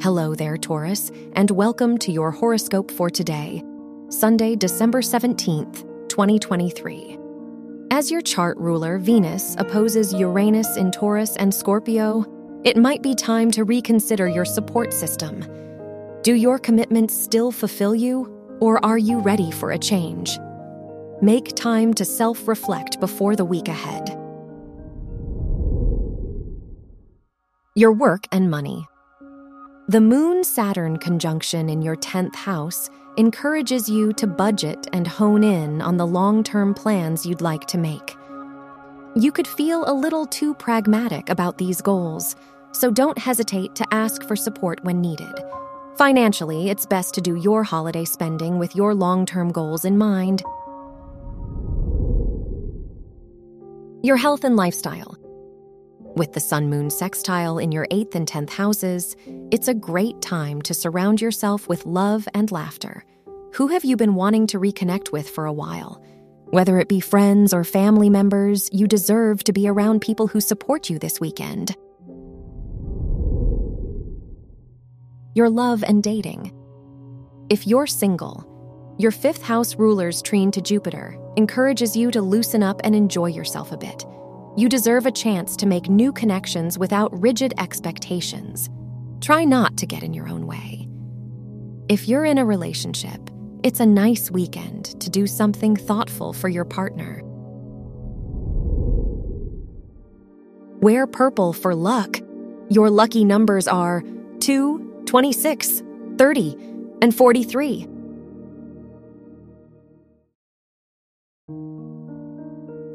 Hello there, Taurus, and welcome to your horoscope for today, Sunday, December 17th, 2023. As your chart ruler, Venus, opposes Uranus in Taurus and Scorpio, it might be time to reconsider your support system. Do your commitments still fulfill you, or are you ready for a change? Make time to self reflect before the week ahead. Your work and money. The Moon Saturn conjunction in your 10th house encourages you to budget and hone in on the long term plans you'd like to make. You could feel a little too pragmatic about these goals, so don't hesitate to ask for support when needed. Financially, it's best to do your holiday spending with your long term goals in mind. Your health and lifestyle. With the Sun Moon sextile in your 8th and 10th houses, it's a great time to surround yourself with love and laughter. Who have you been wanting to reconnect with for a while? Whether it be friends or family members, you deserve to be around people who support you this weekend. Your love and dating. If you're single, your fifth house ruler's trine to Jupiter encourages you to loosen up and enjoy yourself a bit. You deserve a chance to make new connections without rigid expectations. Try not to get in your own way. If you're in a relationship, it's a nice weekend to do something thoughtful for your partner. Wear purple for luck. Your lucky numbers are 2, 26, 30, and 43.